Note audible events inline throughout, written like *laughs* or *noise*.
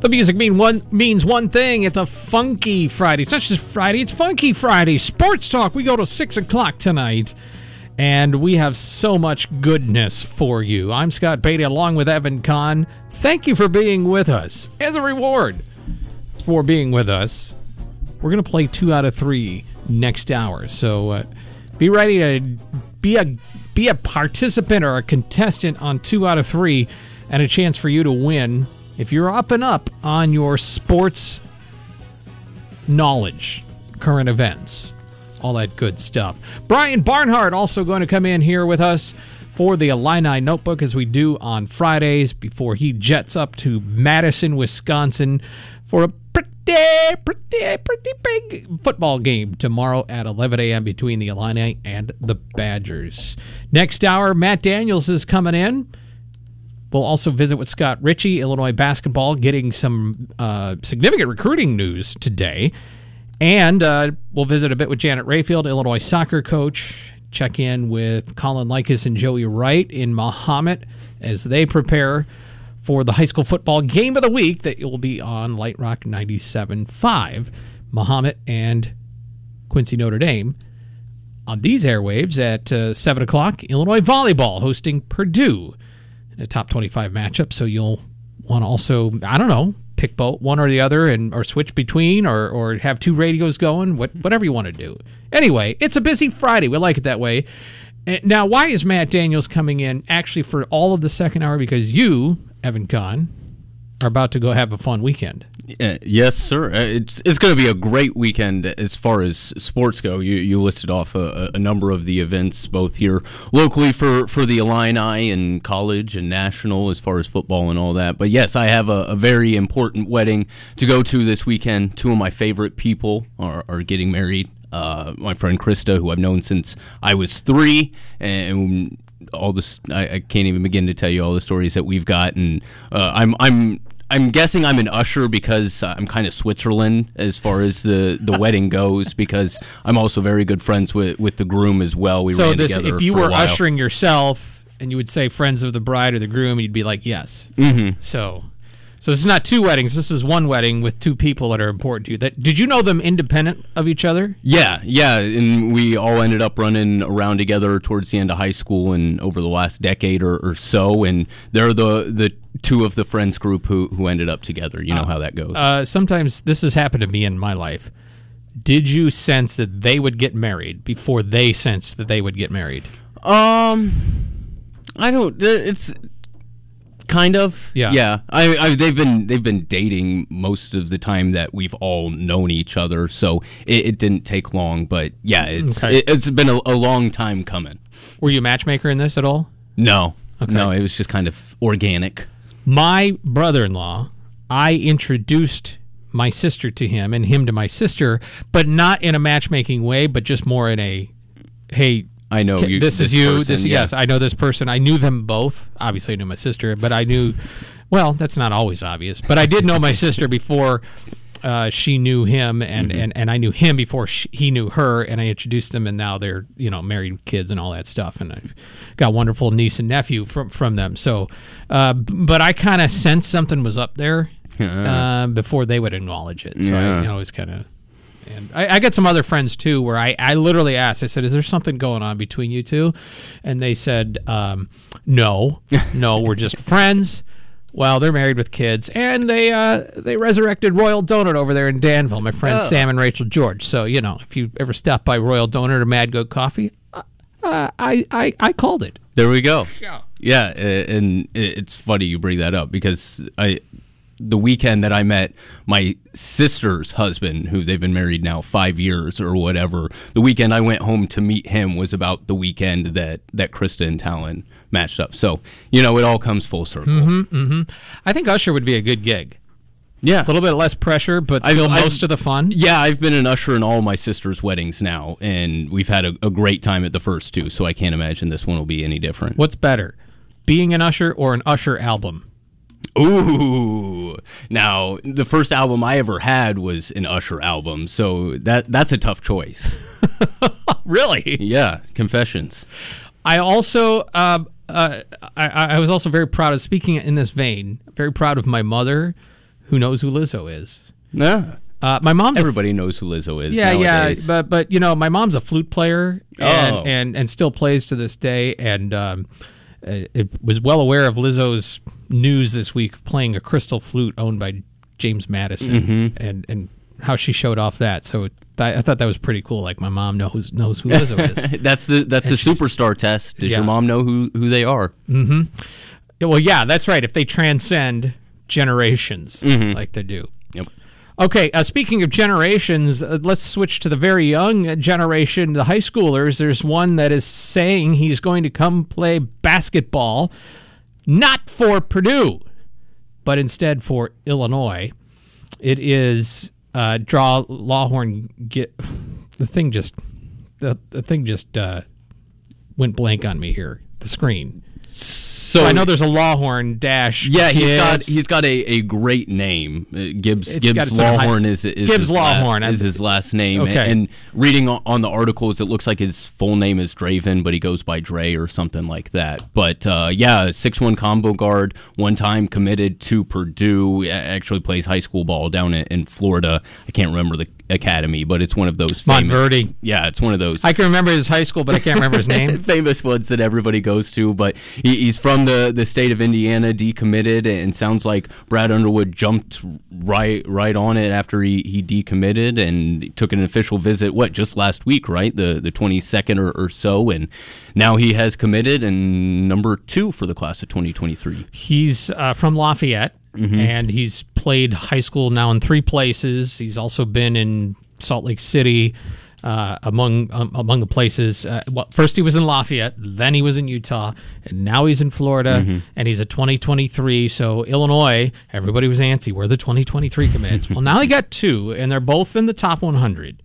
The music mean one means one thing. It's a funky Friday. It's not just Friday. It's Funky Friday. Sports talk. We go to six o'clock tonight, and we have so much goodness for you. I'm Scott Beatty, along with Evan Kahn. Thank you for being with us. As a reward for being with us, we're gonna play two out of three next hour. So uh, be ready to be a be a participant or a contestant on two out of three, and a chance for you to win if you're up and up on your sports knowledge, current events, all that good stuff. Brian Barnhart also going to come in here with us for the Illini Notebook as we do on Fridays before he jets up to Madison, Wisconsin for a pretty, pretty, pretty big football game tomorrow at 11 a.m. between the Illini and the Badgers. Next hour, Matt Daniels is coming in. We'll also visit with Scott Richey, Illinois basketball, getting some uh, significant recruiting news today. And uh, we'll visit a bit with Janet Rayfield, Illinois soccer coach. Check in with Colin Likas and Joey Wright in Mahomet as they prepare for the high school football game of the week that will be on Light Rock 97.5. Mahomet and Quincy Notre Dame. On these airwaves at uh, 7 o'clock, Illinois volleyball hosting Purdue a top 25 matchup. So you'll want to also, I don't know, pick both one or the other and or switch between or or have two radios going, what, hmm. whatever you want to do. Anyway, it's a busy Friday. We like it that way. Eh, now, why is Matt Daniels coming in actually for all of the second hour? Because you, Evan Kahn, are about to go have a fun weekend. Uh, yes, sir. Uh, it's it's going to be a great weekend as far as sports go. You you listed off a, a, number of the events both here locally for, for the Illini and college and national as far as football and all that. But yes, I have a, a very important wedding to go to this weekend. Two of my favorite people are, are getting married. Uh, my friend Krista, who I've known since I was three, and all this I, I, can't even begin to tell you all the stories that we've got and uh, I'm I'm I'm guessing I'm an usher because I'm kind of Switzerland as far as the, the wedding goes because I'm also very good friends with, with the groom as well. We so this, if you were ushering yourself and you would say friends of the bride or the groom, you'd be like yes. Mm-hmm. So so this is not two weddings. This is one wedding with two people that are important to you. That did you know them independent of each other? Yeah, yeah, and we all ended up running around together towards the end of high school and over the last decade or, or so. And they're the the two of the friends group who who ended up together. You know uh, how that goes. Uh, sometimes this has happened to me in my life. Did you sense that they would get married before they sensed that they would get married? Um, I don't. It's kind of. Yeah, yeah. I, I, they've been they've been dating most of the time that we've all known each other, so it, it didn't take long. But yeah, it's okay. it, has been a, a, long time coming. Were you a matchmaker in this at all? No, okay. no. It was just kind of organic. My brother-in-law, I introduced my sister to him and him to my sister, but not in a matchmaking way, but just more in a hey, I know you, this, this, is you. Person, this yeah. yes, I know this person. I knew them both. Obviously, I knew my sister, but I knew. Well, that's not always obvious, but I did know my sister before uh, she knew him, and, mm-hmm. and, and I knew him before she, he knew her, and I introduced them, and now they're you know married kids and all that stuff, and I've got wonderful niece and nephew from from them. So, uh, but I kind of sensed something was up there uh, before they would acknowledge it. So yeah. I you know, was kind of and I, I got some other friends too where I, I literally asked, I said, Is there something going on between you two? And they said, um, No, *laughs* no, we're just friends. Well, they're married with kids, and they uh, they resurrected Royal Donut over there in Danville. My friends oh. Sam and Rachel George. So you know, if you ever stop by Royal Donut or Mad Goat Coffee, uh, uh, I, I I called it. There we go. Yeah. Yeah, and it's funny you bring that up because I the weekend that I met my sister's husband, who they've been married now five years or whatever, the weekend I went home to meet him was about the weekend that that Krista and Talon matched up. So you know, it all comes full circle. Mm-hmm. I think Usher would be a good gig. Yeah, A little bit less pressure, but I've- still I've- most of the fun. Yeah, I've been an usher in all my sister's weddings now, and we've had a, a great time at the first two. So I can't imagine this one will be any different. What's better, being an Usher or an Usher album? Ooh. Now, the first album I ever had was an Usher album, so that that's a tough choice. *laughs* Really? Yeah, Confessions. I also, uh, uh, I, I was also very proud of speaking in this vein. Very proud of my mother, who knows who Lizzo is. Yeah. Uh, my mom's Everybody knows who Lizzo is. Yeah, nowadays. yeah, but but you know, my mom's a flute player and Oh. and, and still plays to this day, and um, uh, it was well aware of Lizzo's news this week playing a crystal flute owned by James Madison, Mm-hmm. and and how she showed off that. So I, I thought that was pretty cool. Like my mom knows knows who Lizzo is. *laughs* that's the that's the superstar test. Does Yeah. your mom know who who they are? Yeah, well, yeah, that's right. If they transcend generations like they do. Yep. Okay, uh, speaking of generations, uh, let's switch to the very young generation, the high schoolers. There's one that is saying he's going to come play basketball, not for Purdue, but instead for Illinois. It is uh, draw Lawhorn. Get the thing just the the thing just uh, went blank on me here. The screen. So I know there's a Lawhorn dash. Yeah, he's got he's got a, a great name. Uh, Gibbs It's Gibbs Lawhorn is, is Gibbs his la- Lawhorn, is his last name. Okay. And, and reading on, on the articles, it looks like his full name is Draven, but he goes by Dre or something like that. But uh, yeah, six one combo guard, one time committed to Purdue. Actually plays high school ball down in, in Florida. I can't remember the academy, but it's one of those famous. Montverde. Yeah, it's one of those I can remember his high school, but I can't remember his name. *laughs* famous ones that everybody goes to. But he, he's from the, the state of Indiana, decommitted, and sounds like Brad Underwood jumped right right on it after he, he decommitted and took an official visit. What just last week, right? The the twenty second or, or so, and now he has committed and number two for the class of twenty twenty three. He's uh, from Lafayette, Mm-hmm. and he's played high school now in three places. He's also been in Salt Lake City, uh, among um, among the places. Uh, well, first he was in Lafayette, then he was in Utah, and now he's in Florida, Mm-hmm. and he's a 2023. So Illinois, everybody was antsy. We're the 2023 commits. *laughs* well, now he got two, and they're both in the top 100.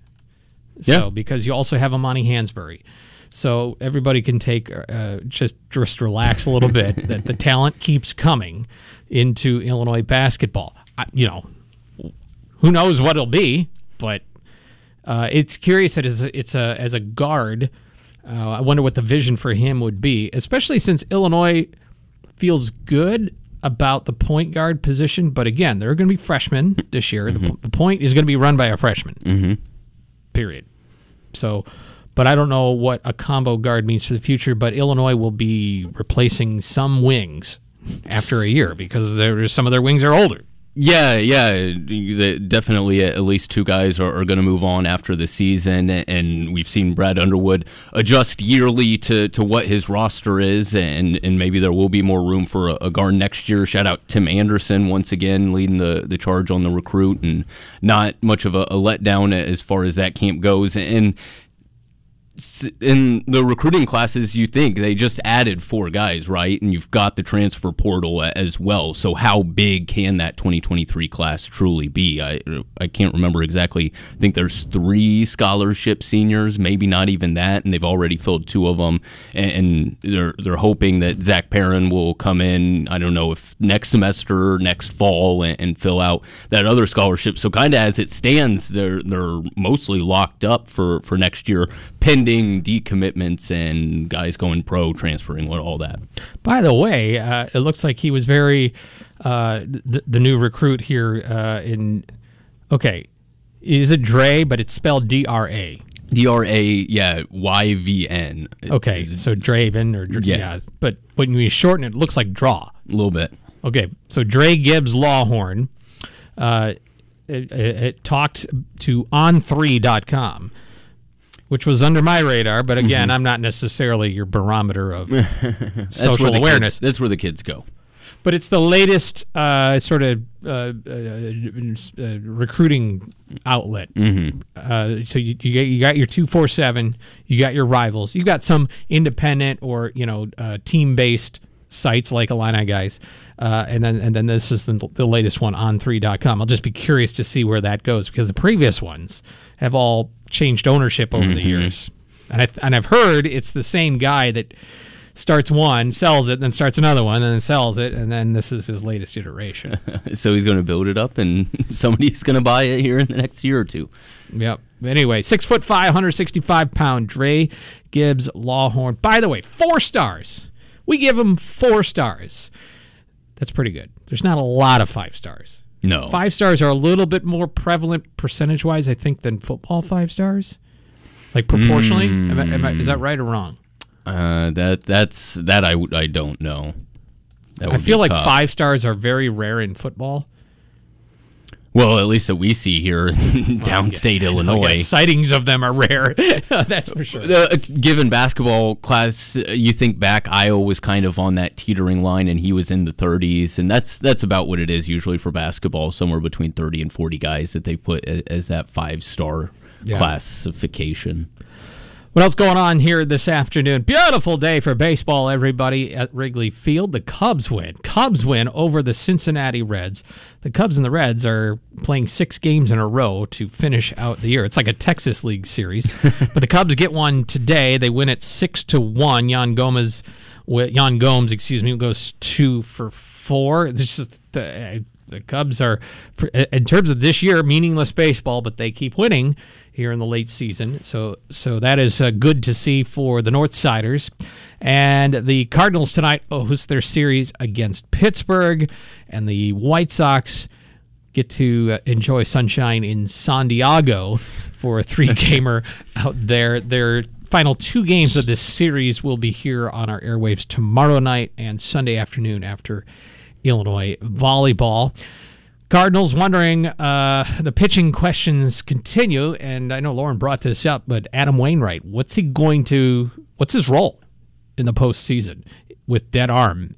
Yeah. So because you also have Amani Hansberry. So everybody can take uh, just just relax a little bit. that the talent keeps coming into Illinois basketball. I, you know, who knows what it'll be, but uh, it's curious that it's, it's a as a guard. Uh, I wonder what the vision for him would be, especially since Illinois feels good about the point guard position. But again, there are going to be freshmen this year. The, the point is going to be run by a freshman. Mm-hmm. Period. So, but I don't know what a combo guard means for the future. But Illinois will be replacing some wings after a year because there some of their wings are older. Yeah, yeah, definitely. At least two guys are, are going to move on after the season, and we've seen Brad Underwood adjust yearly to, to what his roster is, and, and maybe there will be more room for a, a guard next year. Shout out Tim Anderson once again leading the, the charge on the recruit, and not much of a, a letdown as far as that camp goes. And in the recruiting classes, you think they just added four guys, right? And you've got the transfer portal as well. So how big can that 2023 class truly be? I I can't remember exactly. I think there's three scholarship seniors, maybe not even that, and they've already filled two of them. And, they're they're hoping that Zach Perrin will come in. I don't know if next semester, next fall, and, and fill out that other scholarship. So kind of as it stands, they're they're mostly locked up for for next year, pending decommitments and guys going pro, transferring, all that. By the way, uh, it looks like he was very uh, the, the new recruit here uh, in. Okay, is it Dre? But it's spelled D R A. D R A, yeah, Y V N. Okay, so Draven or Yeah. yeah. but when you shorten it, it looks like draw. a little bit. Okay, so Dre Gibbs Lawhorn, uh, it, it, it talked to on3.com. which was under my radar. But again, I'm not necessarily your barometer of *laughs* social awareness. Kids, that's where the kids go. But it's the latest uh, sort of uh, uh, uh, recruiting outlet. Mm-hmm. Uh, so you, you, you got your two four seven, you got your rivals, you got some independent or you know uh, team based sites like Illini guys, uh, and then and then this is the, the latest one on 3.com. I'll just be curious to see where that goes because the previous ones have all changed ownership over the years, and I and I've heard it's the same guy that starts one, sells it, then starts another one, and then sells it, and then this is his latest iteration. *laughs* So he's going to build it up, and *laughs* somebody's going to buy it here in the next year or two. yep. Anyway, six foot five, 165 pound Dre Gibbs Lawhorn. By the way, four stars. We give him four stars. That's pretty good. There's not a lot of five stars. No, Five stars are a little bit more prevalent percentage wise, I think, than football five stars. Like proportionally, am I, am I, is that right or wrong? Uh, that that's that I I don't know. I feel like tough. five stars are very rare in football. Well, at least that we see here *laughs* in downstate I Illinois. guess sightings of them are rare. *laughs* That's for sure. Uh, given basketball class, uh, you think back, Iowa was kind of on that teetering line, and he was in the 30s, and that's that's about what it is usually for basketball, somewhere between 30 and 40 guys that they put a- as that five star Yeah. classification. What else going on here this afternoon? Beautiful day for baseball, everybody at Wrigley Field. The Cubs win. Cubs win over the Cincinnati Reds. The Cubs and the Reds are playing six games in a row to finish out the year. It's like a Texas League series, *laughs* but the Cubs get one today. They win it six to one. Yan Gomez, Yan Gomes, excuse me, goes two for four. It's just the, the Cubs are, in terms of this year, meaningless baseball, but they keep winning here in the late season. So so that is uh, good to see for the North Siders. And the Cardinals tonight host their series against Pittsburgh, and the White Sox get to uh, enjoy sunshine in San Diego for a three-gamer *laughs* out there. Their final two games of this series will be here on our airwaves tomorrow night and Sunday afternoon after Illinois volleyball. Cardinals wondering uh, the pitching questions continue, and I know Lauren brought this up, but Adam Wainwright, what's he going to? What's his role in the postseason with dead arm?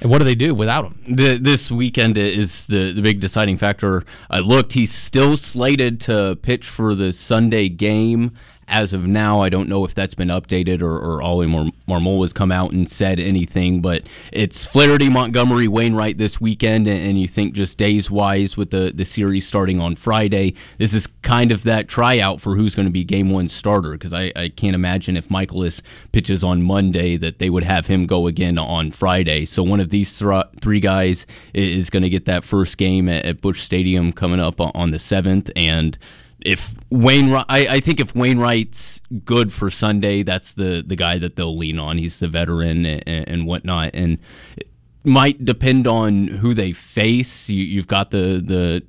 and what do they do without him? The, this weekend is the, the big deciding factor. I looked; he's still slated to pitch for the Sunday game. As of now, I don't know if that's been updated or, or Oli Mar- Marmol has come out and said anything, but it's Flaherty, Montgomery, Wainwright this weekend, and, and you think just days wise with the, the series starting on Friday, this is kind of that tryout for who's going to be game one starter because I, I can't imagine if Mikolas pitches on Monday that they would have him go again on Friday. So one of these thr three guys is going to get that first game at, at Busch Stadium coming up on the 7th, and if Wainwright, I, I think if Wainwright's good for Sunday, that's the the guy that they'll lean on. He's the veteran and, and whatnot, and it might depend on who they face. You, you've got the the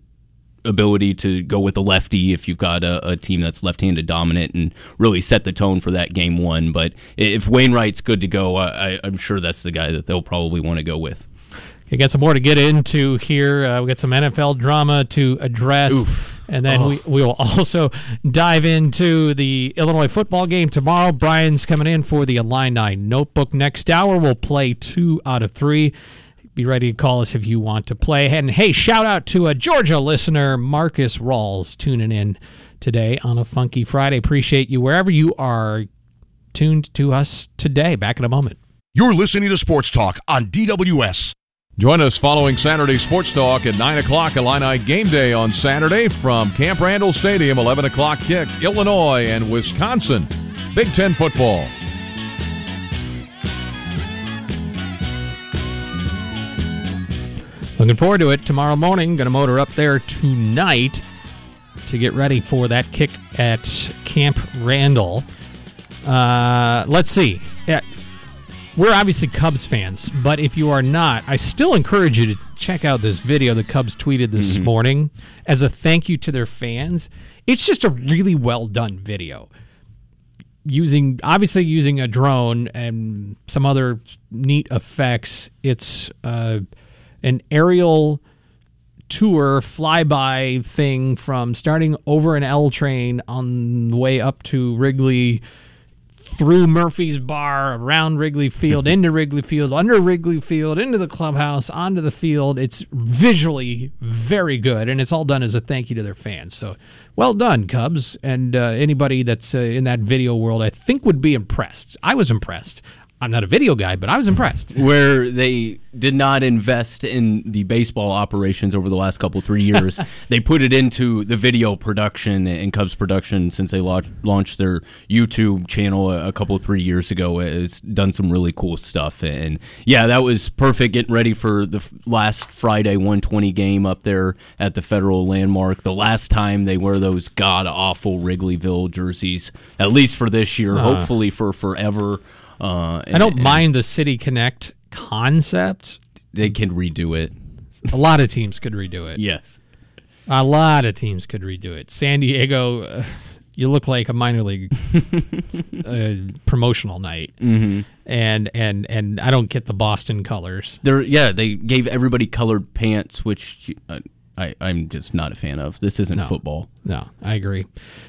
ability to go with a lefty if you've got a, a team that's left-handed dominant and really set the tone for that game one. But if Wainwright's good to go, I, I'm sure that's the guy that they'll probably want to go with. We got some more to get into here. Uh, we got some NFL drama to address. And then we, oh. we will also dive into the Illinois football game tomorrow. Brian's coming in for the Illini Notebook next hour. We'll play two out of three. Be ready to call us if you want to play. And hey, shout out to a Georgia listener, Marcus Rawls, tuning in today on a Funky Friday. Appreciate you wherever you are tuned to us today. Back in a moment. You're listening to Sports Talk on DWS. Join us following Saturday Sports Talk at 9 o'clock Illini Game Day on Saturday from Camp Randall Stadium, 11 o'clock kick, Illinois and Wisconsin. Big Ten football. Looking forward to it tomorrow morning. Going to motor up there tonight to get ready for that kick at Camp Randall. Uh, let's see. Yeah, we're obviously Cubs fans, but if you are not, I still encourage you to check out this video the Cubs tweeted this morning as a thank you to their fans. It's just a really well done video using obviously using a drone and some other neat effects. It's uh, an aerial tour flyby thing from starting over an L train on the way up to Wrigley through Murphy's Bar, around Wrigley Field, into Wrigley Field, under Wrigley Field, into the clubhouse, onto the field. It's visually very good, and it's all done as a thank you to their fans. So, well done, Cubs, and uh, anybody that's uh, in that video world, I think would be impressed. I was impressed. I'm not a video guy, but I was impressed. where they did not invest in the baseball operations over the last couple three years. *laughs* they put it into the video production and Cubs production since they launched, launched their YouTube channel a, couple three years ago. It's done some really cool stuff, and yeah, that was perfect. Getting ready for the f- last Friday 120 game up there at the Federal Landmark. The last time they wear those god awful Wrigleyville jerseys, at least for this year, hopefully for forever. Uh, I don't and- mind the City Connect concept. They can redo it. A lot of teams could redo it. Yes. A lot of teams could redo it. San Diego, uh, you look like a minor league *laughs* uh, promotional night, mm-hmm. and and and I don't get the Boston colors. They're yeah, they gave everybody colored pants, which uh, I I'm just not a fan of. This isn't No. football. No, I agree.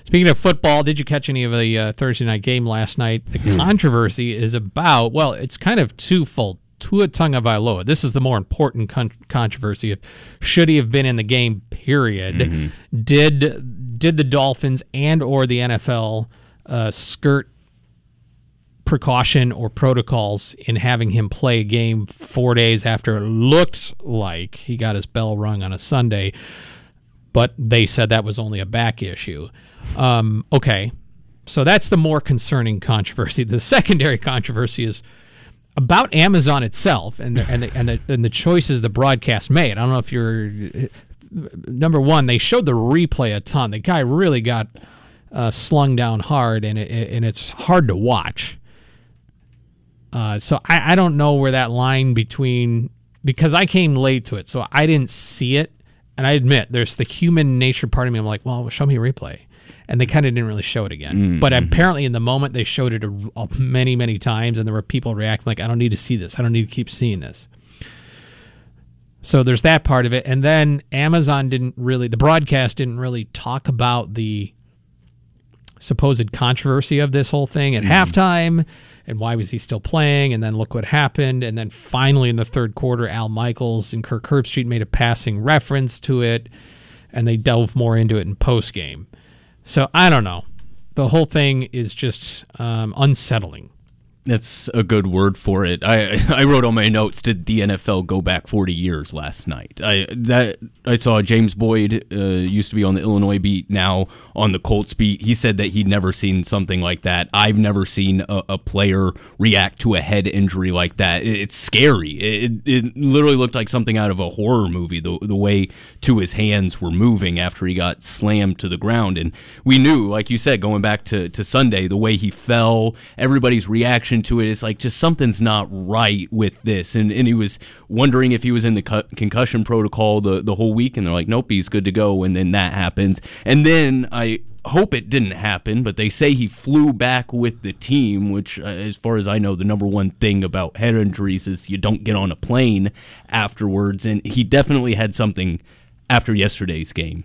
Speaking of football, did you catch any of the uh, Thursday night game last night? The controversy is about well, it's kind of twofold. Tua Tagovailoa. This is the more important con- controversy of should he have been in the game? Period. Did did the Dolphins and or the NFL uh, skirt precaution or protocols in having him play a game four days after it looked like he got his bell rung on a Sunday? but they said that was only a back issue. Um, okay, so that's the more concerning controversy. The secondary controversy is about Amazon itself and the, and the, and, the, and the choices the broadcast made. I don't know if you're number one. They showed the replay a ton. The guy really got uh, slung down hard, and it, and it's hard to watch. Uh, so I, I don't know where that line between because I came late to it, so I didn't see it. And I admit, there's the human nature part of me. I'm like, well, show me a replay, and they kind of didn't really show it again. Mm, but mm-hmm. apparently, in the moment, they showed it a, a many, many times, and there were people reacting like, I don't need to see this. I don't need to keep seeing this. So there's that part of it, and then Amazon didn't really, the broadcast didn't really talk about the supposed controversy of this whole thing at mm-hmm. halftime and why was he still playing and then look what happened. And then finally in the third quarter al michaels and kirk herbstreit made a passing reference to it and they delve more into it in post game so i don't know. The whole thing is just um, unsettling That's a good word for it. I *laughs* I wrote on my notes. Did the NFL go back 40 years last night? I that I saw James Boyd uh, used to be on the Illinois beat, now on the Colts beat. He said that he'd never seen something like that. I've never seen a, a player react to a head injury like that. It- it's scary. It, it literally looked like something out of a horror movie. The the way to his hands were moving after he got slammed to the ground, and we knew, like you said, going back to to Sunday, the way he fell, everybody's reaction to it is like just something's not right with this, and and he was wondering if he was in the cu- concussion protocol the the whole week, and they're like, nope, he's good to go, and then that happens, and then I hope it didn't happen, but they say he flew back with the team, which, uh, as far as I know, the number one thing about head injuries is you don't get on a plane afterwards, and he definitely had something after yesterday's game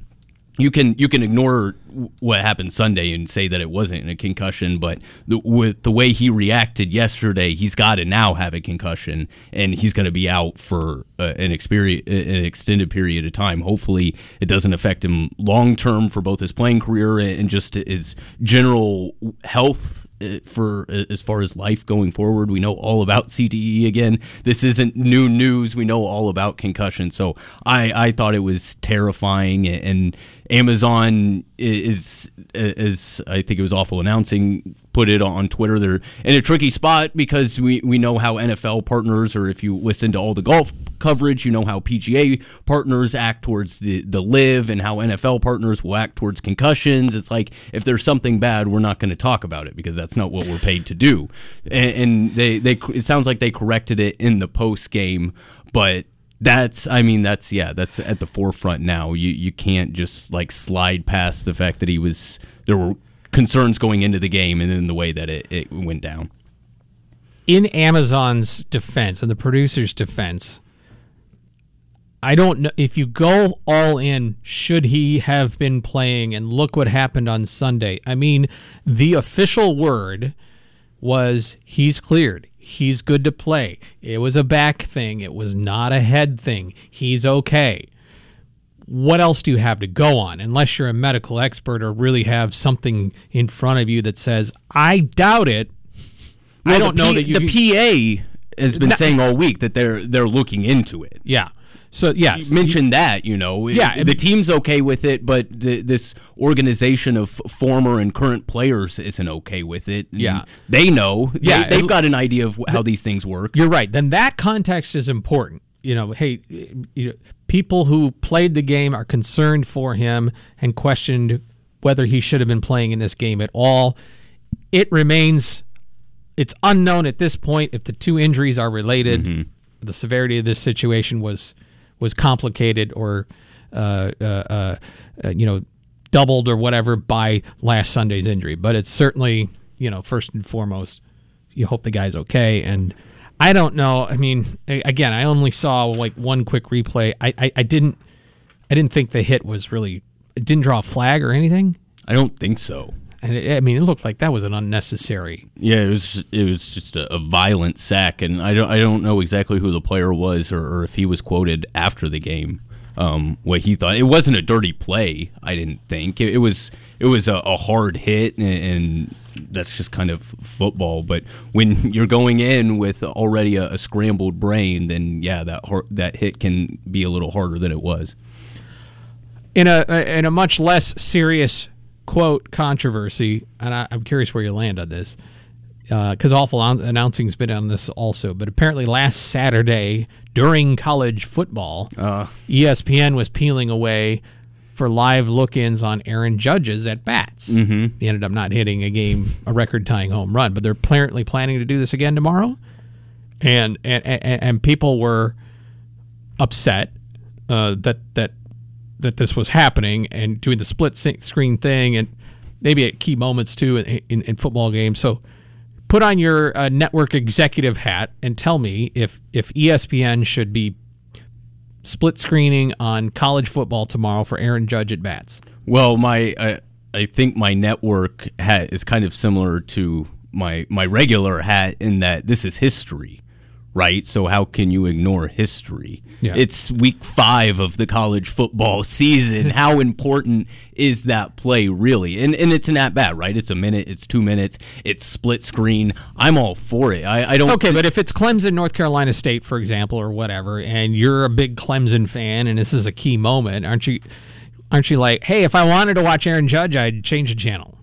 you can you can ignore what happened Sunday and say that it wasn't a concussion, but the, with the way he reacted yesterday, he's got to now have a concussion, and he's going to be out for uh, an experience, an extended period of time. Hopefully, it doesn't affect him long term for both his playing career and just his general health uh, for uh, as far as life going forward. We know all about CTE again. This isn't new news. We know all about concussion. So I I thought it was terrifying and Amazon is is I think it was awful announcing put it on Twitter. They're in a tricky spot because we, we know how NFL partners, or if you listen to all the golf coverage, you know how PGA partners act towards the, the live and how NFL partners will act towards concussions. It's like if there's something bad, we're not going to talk about it because that's not what we're paid to do. And, and they, they it sounds like they corrected it in the post game, but that's I mean that's yeah that's at the forefront now. You you can't just like slide past the fact that he was there were concerns going into the game and then the way that it, it went down. in Amazon's defense and the producer's defense, I don't know if you go all in, should he have been playing? And look what happened on Sunday. I mean, the official word was he's cleared. He's good to play. It was a back thing, it was not a head thing. He's okay. What else do you have to go on unless you're a medical expert or really have something in front of you that says, I doubt it? I don't the know that you the PA has been No- saying all week that they're they're looking into it. Yeah. So, yes. You mentioned that, you know, Yeah, the team's okay with it, but the, this organization of former and current players isn't okay with it. Yeah. they know. Yeah, they, have got an idea of how these things work. You're right. Then that context is important. You know, hey, you know, people who played the game are concerned for him and questioned whether he should have been playing in this game at all. It remains it's unknown at this point if the two injuries are related. Mm-hmm. The severity of this situation was was complicated or uh, uh, uh, uh, you know doubled or whatever by last Sunday's injury. But it's certainly you know first and foremost you hope the guy's okay and. I don't know. I mean, again, I only saw like one quick replay. I, I, I didn't, I didn't think the hit was really. It didn't draw a flag or anything, I don't think so. And it, I mean, it looked like that was an unnecessary. Yeah, it was it was just a, a violent sack, and I don't I don't know exactly who the player was or, or if he was quoted after the game. Um, what he thought it wasn't a dirty play. I didn't think it, it was it was a, a hard hit, and, and that's just kind of football. But when *laughs* you're going in with already a, a scrambled brain, then yeah, that har- that hit can be a little harder than it was. in a in a much less serious quote controversy, and I, I'm curious where you land on this, because awful an- announcing's been on this also. But apparently, last Saturday during college football, E ESPN was peeling away for live look-ins on Aaron Judge's at bats. Mm-hmm. He ended up not hitting a game, a record-tying home run, but they're apparently planning to do this again tomorrow, and and and, and people were upset uh, that that that this was happening and doing the split screen thing and maybe at key moments too in, in, in football games. So put on your uh, network executive hat and tell me if if ESPN should be split screening on college football tomorrow for Aaron Judge at bats. Well, my I, I think my network hat is kind of similar to my my regular hat in that this is history, right? So how can you ignore history? Yeah. It's week 5 of the college football *laughs* season. how important is that play really? And and it's an at bat, right? It's a minute, it's 2 minutes, it's split screen. I'm all for it. I, I don't Okay, but if it's Clemson, North Carolina State, for example, or whatever, and you're a big Clemson fan, and this is a key moment, aren't you? Aren't you like, hey, if I wanted to watch Aaron Judge, I'd change the channel?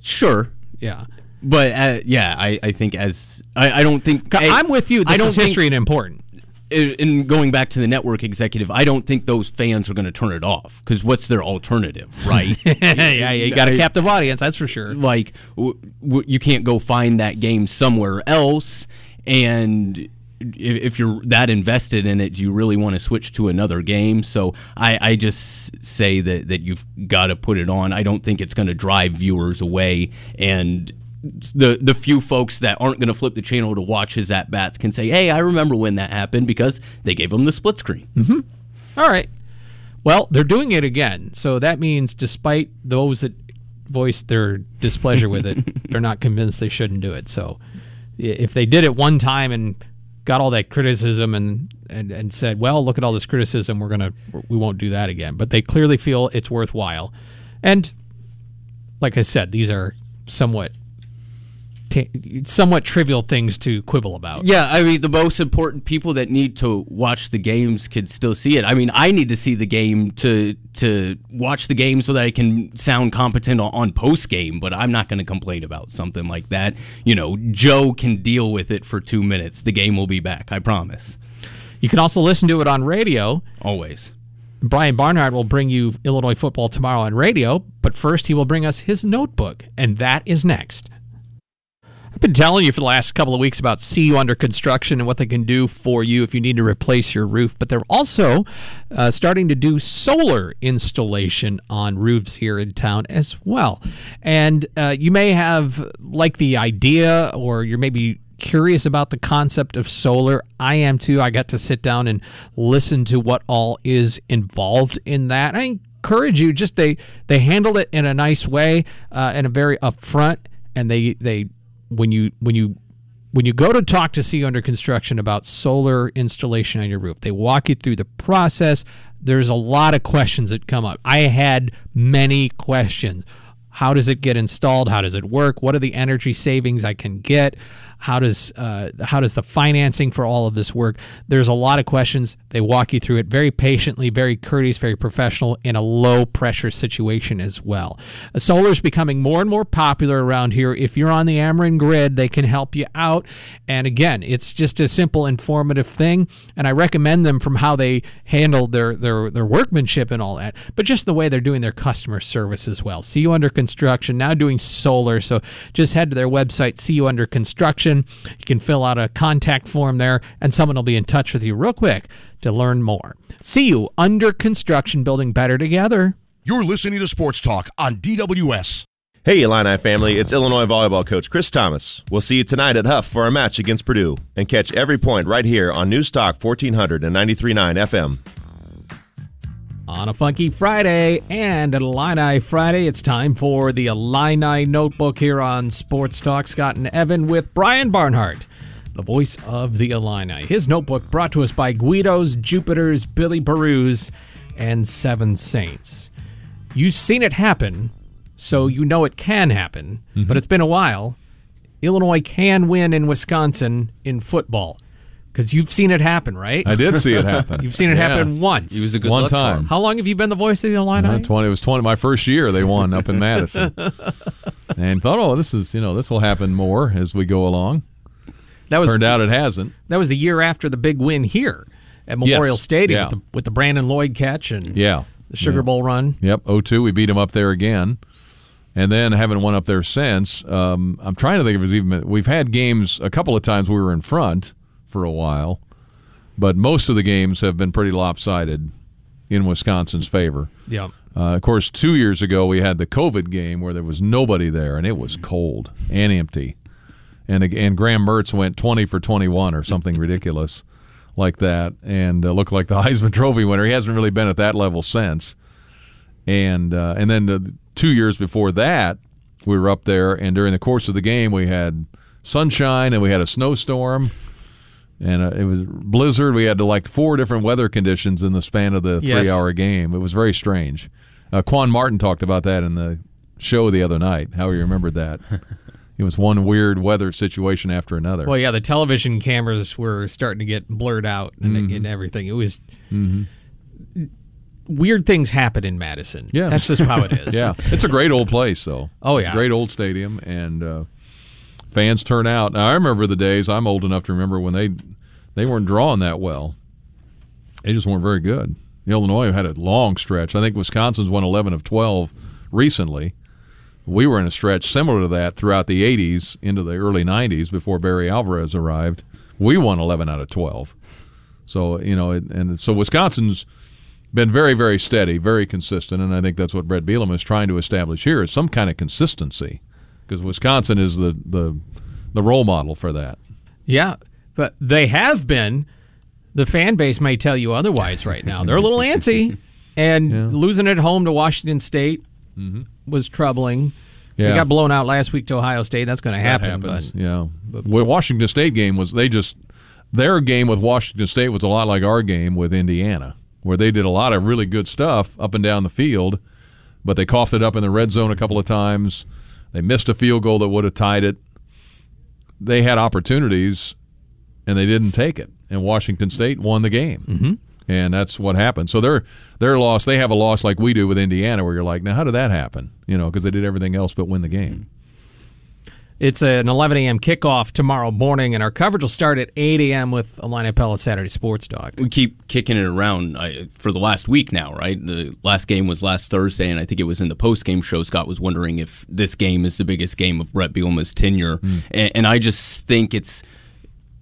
sure. Yeah, But uh, yeah, I, I think as I, I don't think I'm with you. This I don't is think- history and important. in going back to the network executive, I don't think those fans are going to turn it off because what's their alternative, right? yeah, *laughs* yeah, you got a captive audience, that's for sure. like w- w- you can't go find that game somewhere else, and if, if you're that invested in it, do you really want to switch to another game? So I, I just say that that you've got to put it on. I don't think it's going to drive viewers away and. The the few folks that aren't going to flip the channel to watch his at bats can say, "Hey, I remember when that happened because they gave him the split screen." Mm-hmm. All right. Well, they're doing it again, so that means despite those that voiced their displeasure with it, *laughs* they're not convinced they shouldn't do it. So if they did it one time and got all that criticism and, and, and said, well, look at all this criticism, we're gonna we won't do that again. But they clearly feel it's worthwhile, and like I said, these are somewhat ta somewhat trivial things to quibble about. Yeah, I mean the most important people that need to watch the games could still see it. I mean, I need to see the game to to watch the game so that I can sound competent on, on post game. But I'm not going to complain about something like that. You know, Joe can deal with it for two minutes. The game will be back. I promise. You can also listen to it on radio. Always. Brian Barnhart will bring you Illinois football tomorrow on radio, but first he will bring us his notebook, and that is next. I've been telling you for the last couple of weeks about CU Under Construction and what they can do for you if you need to replace your roof, but they're also uh, starting to do solar installation on roofs here in town as well. And uh, you may have like the idea, or you're maybe curious about the concept of solar. I am too. I got to sit down and listen to what all is involved in that. I encourage you. Just they they handled it in a nice way uh, a very upfront. And they they when you when you when you go to talk to CU Under Construction about solar installation on your roof, they walk you through the process. There's a lot of questions that come up. I had many questions. How does it get installed? How does it work? What are the energy savings I can get? How does uh, how does the financing for all of this work? There's a lot of questions. They walk you through it very patiently, very courteous, very professional in a low pressure situation as well. Uh, solar is becoming more and more popular around here. If you're on the Ameren grid, they can help you out. And again, it's just a simple, informative thing. And I recommend them from how they handle their their their workmanship and all that, but just the way they're doing their customer service as well. See you under construction now doing solar. So just head to their website, see you under construction. You can fill out a contact form there, and someone will be in touch with you real quick to learn more. See you under construction, building better together. You're listening to Sports Talk on DWS. Hey, Illini family, it's Illinois volleyball coach Chris Tamas. We'll see you tonight at Huff for a match against Purdue and catch every point right here on News Talk 1400 and 93.9 FM. On a funky Friday and an Illini Friday, it's time for the Illini Notebook here on Sports Talk. Scott and Evan with Brian Barnhart, the voice of the Illini. His notebook brought to us by Guido's, Jupiter's, Billy Baroo's, and Seven Saints. You've seen it happen, so you know it can happen, mm-hmm. but it's been a while. Illinois can win in Wisconsin in football because you've seen it happen, right? I did see it happen. *laughs* You've seen it Yeah. happen once. He was a good One luck time. charm. How long have you been the voice of the Illini? Uh, 20, it was 20 my first year they won up in Madison. *laughs* and thought, oh, this is, you know, this will happen more as we go along. That was Turned out it hasn't. that was the year after the big win here at Memorial Yes, Stadium yeah. with, the, with the Brandon Lloyd catch and Yeah. the Sugar Yeah. Bowl run. Yep, 0-2. We beat them up there again, and then haven't won up there since. Um, I'm trying to think if it's even. We've had games a couple of times we were in front for a while, but most of the games have been pretty lopsided in Wisconsin's favor. Yeah. Uh, of course, two years ago we had the COVID game where there was nobody there and it was cold and empty, and and Graham Mertz went 20 for 21 or something ridiculous *laughs* like that, and uh, looked like the *laughs* Heisman Trophy winner. He hasn't really been at that level since. And uh, and then the two years before that, we were up there, and during the course of the game, we had sunshine and we had a snowstorm. And uh, it was blizzard. We had to like four different weather conditions in the span of the Yes. three-hour game. It was very strange. Uh, Quan Martin talked about that in the show the other night. How he remembered that. *laughs* it was one weird weather situation after another. Well, yeah, the television cameras were starting to get blurred out and, Mm-hmm. and everything. It was weird things happen in Madison. Yeah. that's just how it *laughs* is. yeah, it's a great old place, though. Oh, it's yeah. a great old stadium, and uh, fans turn out. Now, I remember the days. I'm old enough to remember when they they weren't drawing that well. They just weren't very good. Illinois had a long stretch. I think Wisconsin's won 11 of 12 recently. We were in a stretch similar to that throughout the 80s into the early 90s before Barry Alvarez arrived. We won 11 out of 12. So, you know, and so Wisconsin's been very, very steady, very consistent, and I think that's what Bret Bielema is trying to establish here is some kind of consistency, because Wisconsin is the, the the role model for that. Yeah, but they have been. The fan base may tell you otherwise right now. They're a little antsy, *laughs* and losing at home to Washington State was troubling. They Mm-hmm. Got blown out last week to Ohio State. That's going to happen. But yeah. Well, Washington State game was they just their game with Washington State was a lot like our game with Indiana, where they did a lot of really good stuff up and down the field, but they coughed it up in the red zone a couple of times. They missed a field goal that would have tied it. They had opportunities, and they didn't take it. And Washington State won the game. Mm-hmm. And that's what happened. So their their loss, they have a loss like we do with Indiana, where you're like, now how did that happen? You know, because they did everything else but win the game. It's an 11 a.m. kickoff tomorrow morning, and our coverage will start at 8 a.m. with Alina Pella Saturday Sports Talk. we keep kicking it around I, for the last week now, right? The last game was last Thursday, and I think it was in the post game show. Scott was wondering if this game is the biggest game of Bret Bielema's tenure, and, and I just think it's.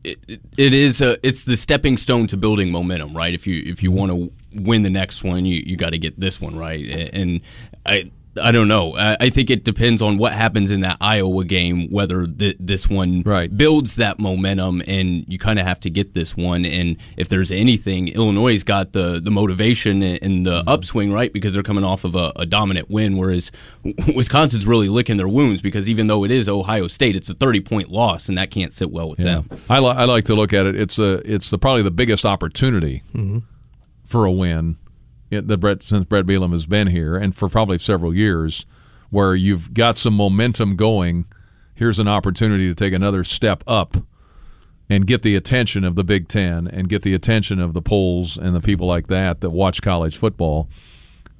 It, it is a, it's the stepping stone to building momentum, right? If you if you want to win the next one, you, you got to get this one right. And I I don't know. I, I think it depends on what happens in that Iowa game, whether th- this one Right. builds that momentum, and you kind of have to get this one. And if there's anything, Illinois has got the the motivation and and the mm-hmm. upswing, right? Because they're coming off of a, a dominant win, whereas *laughs* Wisconsin's really licking their wounds because even though it is Ohio State, it's a 30 point loss, and that can't sit well with them. I, li- I like to look at it. It's a it's the probably the biggest opportunity mm-hmm. for a win that Bret since Bret Bielema has been here, and for probably several years, where you've got some momentum going. Here's an opportunity to take another step up and get the attention of the Big Ten and get the attention of the polls and the people like that that watch college football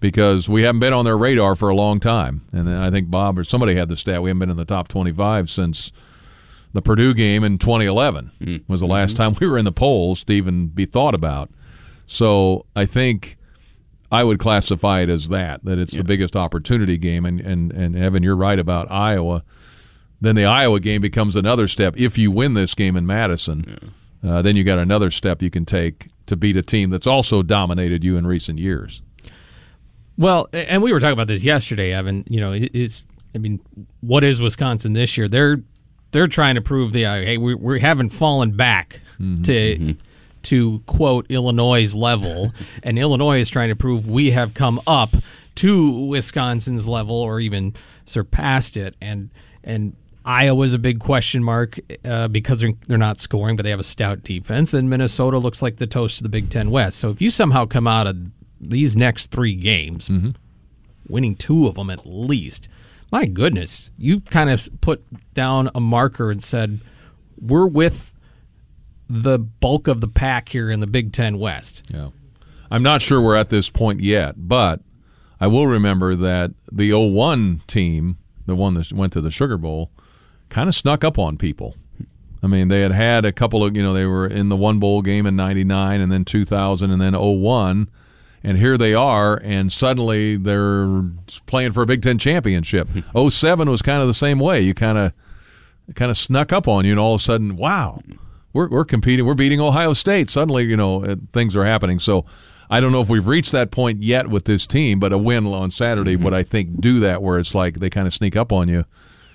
because we haven't been on their radar for a long time. And I think Bob or somebody had the stat we haven't been in the top 25 since the Purdue game in 2011 mm. was the last mm-hmm. time we were in the polls to even be thought about. So I think I would classify it as that that it's the biggest opportunity game. And and and Evan, you're right about Iowa. Then the Iowa game becomes another step. If you win this game in Madison, uh, then you got another step you can take to beat a team that's also dominated you in recent years. Well, and we were talking about this yesterday, Evan. You know, it- is I mean, what is Wisconsin this year? They're they're trying to prove the uh, hey, we we haven't fallen back to to quote Illinois' level, *laughs* and Illinois is trying to prove we have come up to Wisconsin's level or even surpassed it, and and. Iowa's a big question mark uh, because they're, they're not scoring, but they have a stout defense. And Minnesota looks like the toast of the Big Ten West. So if you somehow come out of these next three games, winning two of them at least. My goodness, you kind of put down a marker and said, we're with the bulk of the pack here in the Big Ten West. Yeah. I'm not sure we're at this point yet, but I will remember that the 01 team, the one that went to the Sugar Bowl, kind of snuck up on people. I mean, they had had a couple of, you know, they were in the one bowl game in 99 and then 2000 and then 01. And here they are, and suddenly they're playing for a Big Ten championship. Hmm. 07 was kind of the same way. You kind of kind of snuck up on you, and all of a sudden, wow, we're, we're competing. We're beating Ohio State. Suddenly, you know, things are happening. So I don't know if we've reached that point yet with this team, but a win on Saturday would, I think, do that where it's like they kind of sneak up on you,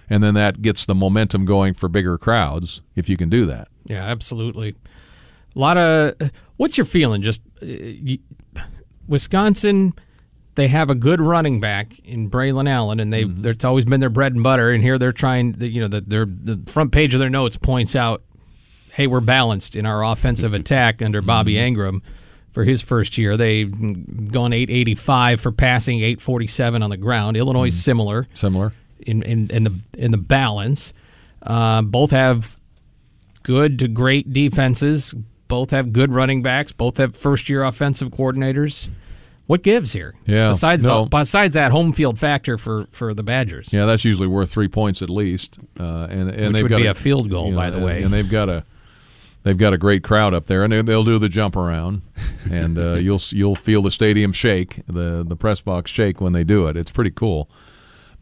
and then that gets the momentum going for bigger crowds if you can do that. Yeah, absolutely. A lot of. What's your feeling? Just uh, you, Wisconsin. They have a good running back in Braylon Allen, and they Mm-hmm. it's always been their bread and butter. And here they're trying. You know, the, their the front page of their notes points out, "Hey, we're balanced in our offensive *laughs* attack under Bobby Mm-hmm. Engram." For his first year, they've gone 885 for passing, 847 on the ground. Illinois Mm-hmm. similar Similar. in, in, in the in the balance. Uh, both have good to great defenses. Both have good running backs. Both have first year offensive coordinators. What gives here? Yeah, Besides no. the, besides that home field factor for, for the Badgers. Yeah, that's usually worth three points at least. Uh, and and Which they've would got be a field goal, by the way. And they've got a they've got a great crowd up there, and they, they'll do the jump around, and uh, *laughs* you'll you'll feel the stadium shake, the the press box shake when they do it. It's pretty cool.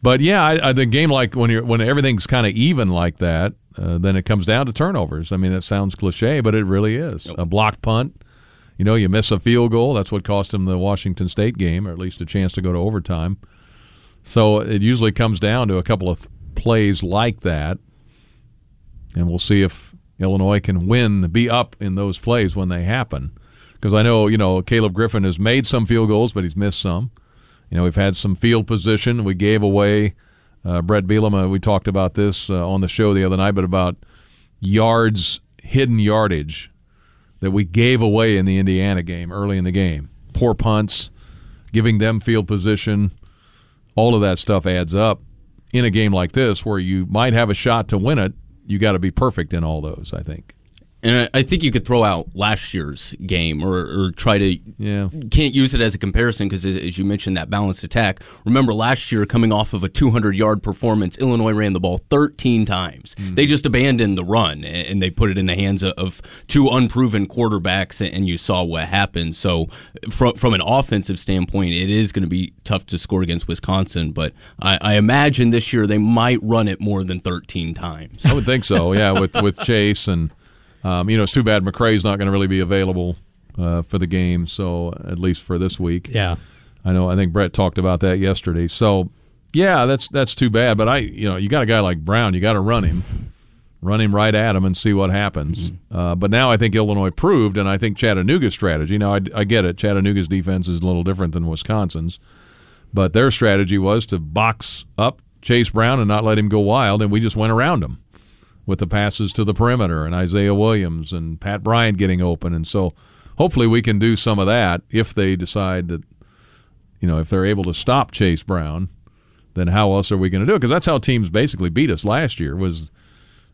But yeah, I, I, the game like when you're when everything's kind of even like that, uh, then it comes down to turnovers. I mean, it sounds cliche, but it really is. A blocked punt, you know, you miss a field goal. That's what cost them the Washington State game, or at least a chance to go to overtime. So it usually comes down to a couple of plays like that, and we'll see if Illinois can win, be up in those plays when they happen. Because I know you know Caleb Griffin has made some field goals, but he's missed some. You know, we've had some field position. We gave away uh, Bret Bielema. We talked about this uh, on the show the other night, but about yards, hidden yardage that we gave away in the Indiana game early in the game. Poor punts, giving them field position, all of that stuff adds up in a game like this where you might have a shot to win it. You got to be perfect in all those, I think. And I, I think you could throw out last year's game or, or try to Yeah. can't use it as a comparison because as you mentioned that balanced attack. Remember last year coming off of a 200 yard performance, Illinois ran the ball 13 times. Mm-hmm. They just abandoned the run and they put it in the hands of, of two unproven quarterbacks and you saw what happened. So from from an offensive standpoint, it is going to be tough to score against Wisconsin, but I, I imagine this year they might run it more than 13 times. I would think so. Yeah, with with Chase and um, you know, it's too bad McCray's not going to really be available uh, for the game. So at least for this week, Yeah. I know. I think Bret talked about that yesterday. So Yeah, that's that's too bad. But I, you know, you got a guy like Brown, you got to run him, run him right at him, and see what happens. Uh, but now I think Illinois proved, and I think Chattanooga's strategy. Now I, I get it. Chattanooga's defense is a little different than Wisconsin's, but their strategy was to box up Chase Brown and not let him go wild, and we just went around him with the passes to the perimeter and Isaiah Williams and Pat Bryant getting open, and so hopefully we can do some of that if they decide that, you know, if they're able to stop Chase Brown then how else are we going to do it? Because that's how teams basically beat us last year. Was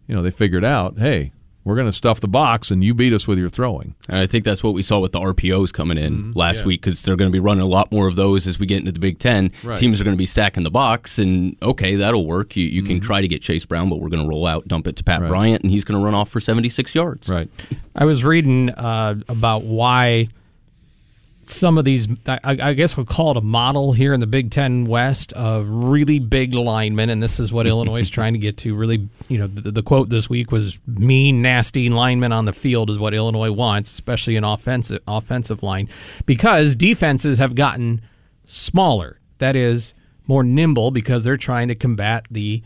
you know they figured out, hey, we're going to stuff the box, and you beat us with your throwing. And I think that's what we saw with the RPOs coming in Mm-hmm. last Yeah. week because they're going to be running a lot more of those as we get into the Big Ten. Right. Teams are going to be stacking the box, and okay, that'll work. You, you can Mm-hmm. try to get Chase Brown, but we're going to roll out, dump it to Pat Bryant, and he's going to run off for 76 yards. Right. I was reading uh, about why some of these, I, I guess we'll call it a model here in the Big Ten West of really big linemen, and this is what *laughs* Illinois is trying to get to. Really, you know, the, the quote this week was "mean, nasty linemen on the field" is what Illinois wants, especially an offensive offensive line, because defenses have gotten smaller. That is more nimble because they're trying to combat the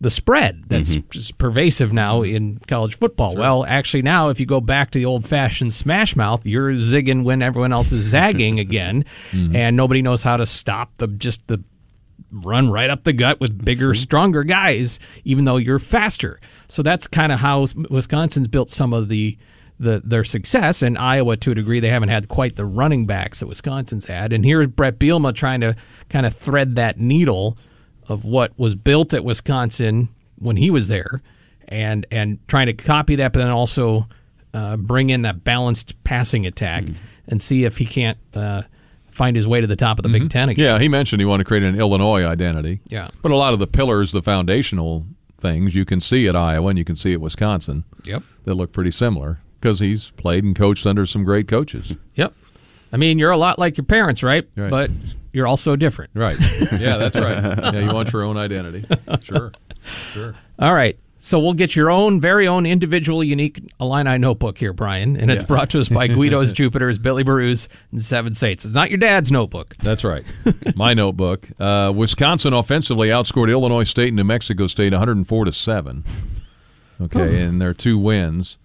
the spread that's mm-hmm. just pervasive now mm-hmm. in college football. Well, actually, now if you go back to the old fashioned smash mouth, you're zigging when everyone else is zagging *laughs* again, mm-hmm. and nobody knows how to stop the just the run right up the gut with bigger, stronger guys, even though you're faster. So that's kind of how Wisconsin's built some of the. The, their success and Iowa to a degree they haven't had quite the running backs that Wisconsin's had and here's Bret Bielema trying to kind of thread that needle of what was built at Wisconsin when he was there, and and trying to copy that, but then also uh, bring in that balanced passing attack and see if he can't uh, find his way to the top of the Big Ten again. Yeah, he mentioned he wanted to create an Illinois identity. Yeah. But a lot of the pillars, the foundational things, you can see at Iowa and you can see at Wisconsin Yep. that look pretty similar because he's played and coached under some great coaches. Yep. I mean, you're a lot like your parents, right? Right. But you're also different. Right. Yeah, that's right. Yeah, you want your own identity. Sure. Sure. All right. So we'll get your own, very own individual, unique Illini notebook here, Brian, and it's Yeah. brought to us by *laughs* Guido's Jupiter's, Billy Barus, and Seven Saints. It's not your dad's notebook. That's right. My notebook. Uh, Wisconsin offensively outscored Illinois State and New Mexico State 104 to seven. Okay, and their two wins.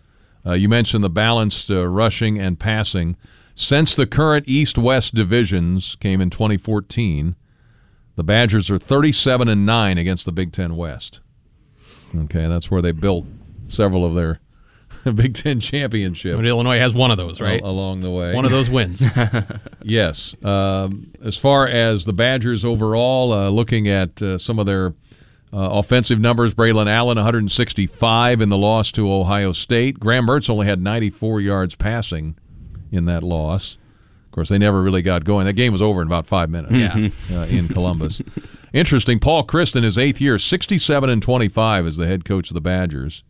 Uh, you mentioned the balanced uh, rushing and passing. Since the current East-West divisions came in 2014, the Badgers are 37 and nine against the Big Ten West. Okay, that's where they built several of their *laughs* Big Ten championships But Illinois has one of those, right? al- along the way. One of those wins. *laughs* *laughs* Yes. Um, as far as the Badgers overall, uh, looking at uh, some of their uh, offensive numbers, Braylon Allen 165 in the loss to Ohio State. Graham Mertz only had 94 yards passing in that loss. Of course, they never really got going. That game was over in about five minutes. Yeah. uh, in Columbus. *laughs* Interesting. Paul Chryst in his eighth year, 67 and 25 as the head coach of the Badgers.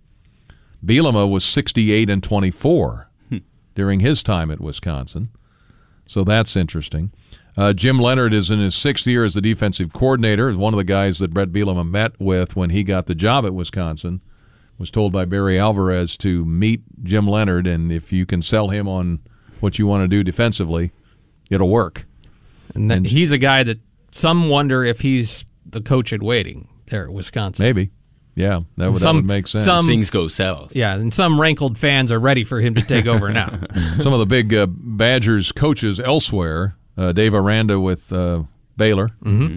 Bielema was 68 and 24 during his time at Wisconsin. So that's interesting. Uh, Jim Leonhard is in his sixth year as the defensive coordinator. Is one of the guys that Bret Bielema met with when he got the job at Wisconsin. Was told by Barry Alvarez to meet Jim Leonhard, and if you can sell him on what you want to do defensively, it'll work. And then he's a guy that some wonder if he's the coach in waiting there at Wisconsin. Maybe, yeah, that would, that Some- would make sense. some- Things go south. Yeah, and some rankled fans are ready for him to take over now. *laughs* Some of the big uh, Badgers coaches elsewhere. Uh, Dave Aranda with uh, Baylor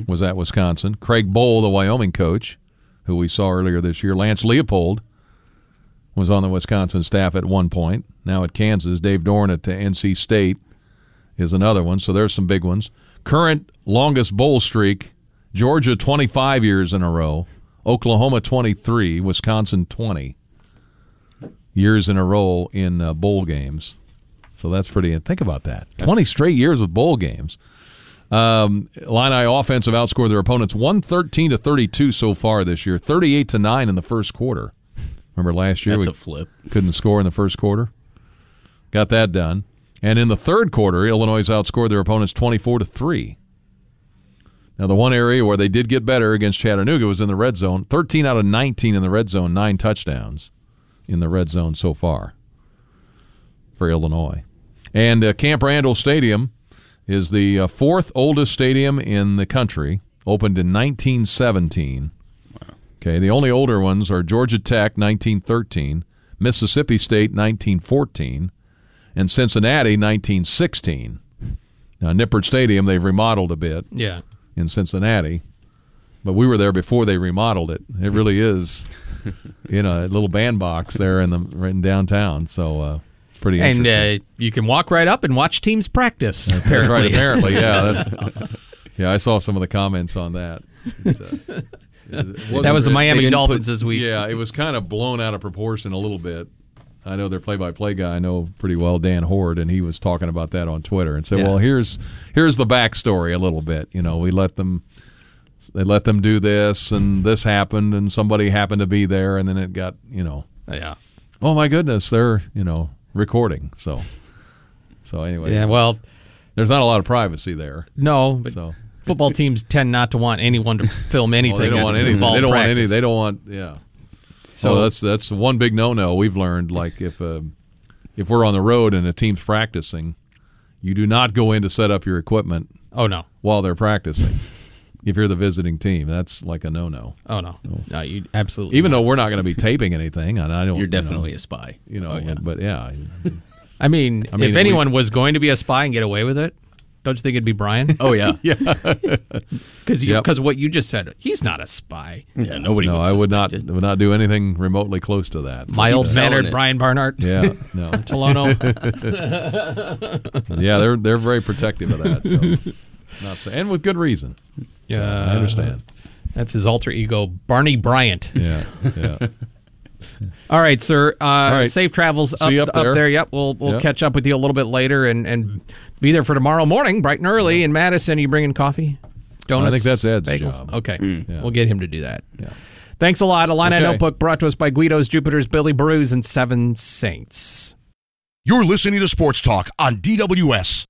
was at Wisconsin. Craig Bohl, the Wyoming coach, who we saw earlier this year. Lance Leipold was on the Wisconsin staff at one point. Now at Kansas. Dave Doeren at NC State is another one. So there's some big ones. Current longest bowl streak: Georgia 25 years in a row, Oklahoma 23, Wisconsin 20 years in a row in uh, bowl games. So that's pretty. Think about that. Twenty straight years with bowl games. Um, Illini offensive outscored their opponents one thirteen to thirty two so far this year. Thirty eight to nine in the first quarter. Remember last year That's we a flip. couldn't score in the first quarter. Got that done. And in the third quarter, Illinois outscored their opponents twenty four to three. Now the one area where they did get better against Chattanooga was in the red zone. Thirteen out of nineteen in the red zone, nine touchdowns in the red zone so far for Illinois. And uh, Camp Randall Stadium is the uh, fourth oldest stadium in the country, opened in 1917. Okay, the only older ones are Georgia Tech 1913, Mississippi State 1914, and Cincinnati 1916. Now Nippert Stadium they've remodeled a bit Yeah. in Cincinnati, but we were there before they remodeled it. It really is, *laughs* you know, a little bandbox there in the right in downtown. So uh, it's pretty And interesting. uh, you can walk right up and watch teams practice. That's apparently. right. Apparently, yeah. That's, *laughs* yeah, I saw some of the comments on that. It, uh, *laughs* *laughs* that was the Miami Dolphins this week. Yeah, it was kind of blown out of proportion a little bit. I know their play-by-play guy. I know pretty well, Dan Horde, and he was talking about that on Twitter and said, Yeah. "Well, here's here's the backstory a little bit. You know, we let them." They let them do this, and this happened, and somebody happened to be there, and then it got, you know, Yeah. oh my goodness, they're, you know, recording. So, so anyway, Yeah. Well, there's not a lot of privacy there. no, but So football teams tend not to want anyone to *laughs* film anything. Well, they don't want anything. They don't want any. They don't want. Yeah. So- So that's that's one big no-no we've learned. Like if uh, if we're on the road and a team's practicing, you do not go in to set up your equipment Oh no. while they're practicing. if you're the visiting team, that's like a no-no. Oh no. No, you absolutely. Even though we're not going to be taping anything, and I don't. You're you know, definitely a spy. You know, Oh, yeah. but yeah, I mean, I mean, if we- anyone was going to be a spy and get away with it, don't you think it'd be Brian? *laughs* Oh yeah. yeah. *laughs* Because Yep. because what you just said, he's not a spy. Yeah, nobody. no, would I would not suspect it. would not do anything remotely close to that. Mild selling mannered it. Brian Barnhart. Yeah, no, *laughs* Tolono. yeah, they're they're very protective of that. So, not so, and with good reason. So, Yeah. I understand. That's his alter ego, Barney Bryant. Yeah, yeah. *laughs* All right, sir. Uh, right. Safe travels up, See you up there. Yep. We'll we'll Yep. catch up with you a little bit later and, and be there for tomorrow morning, bright and early in Madison. you bringing coffee? Donuts? I think that's Ed's bagels? job. Okay. Yeah. We'll get him to do that. Yeah. Thanks a lot. Illini Okay. Notebook brought to us by Guido's, Jupiter's, Billy Brews, and Seven Saints. You're listening to Sports Talk on DWS.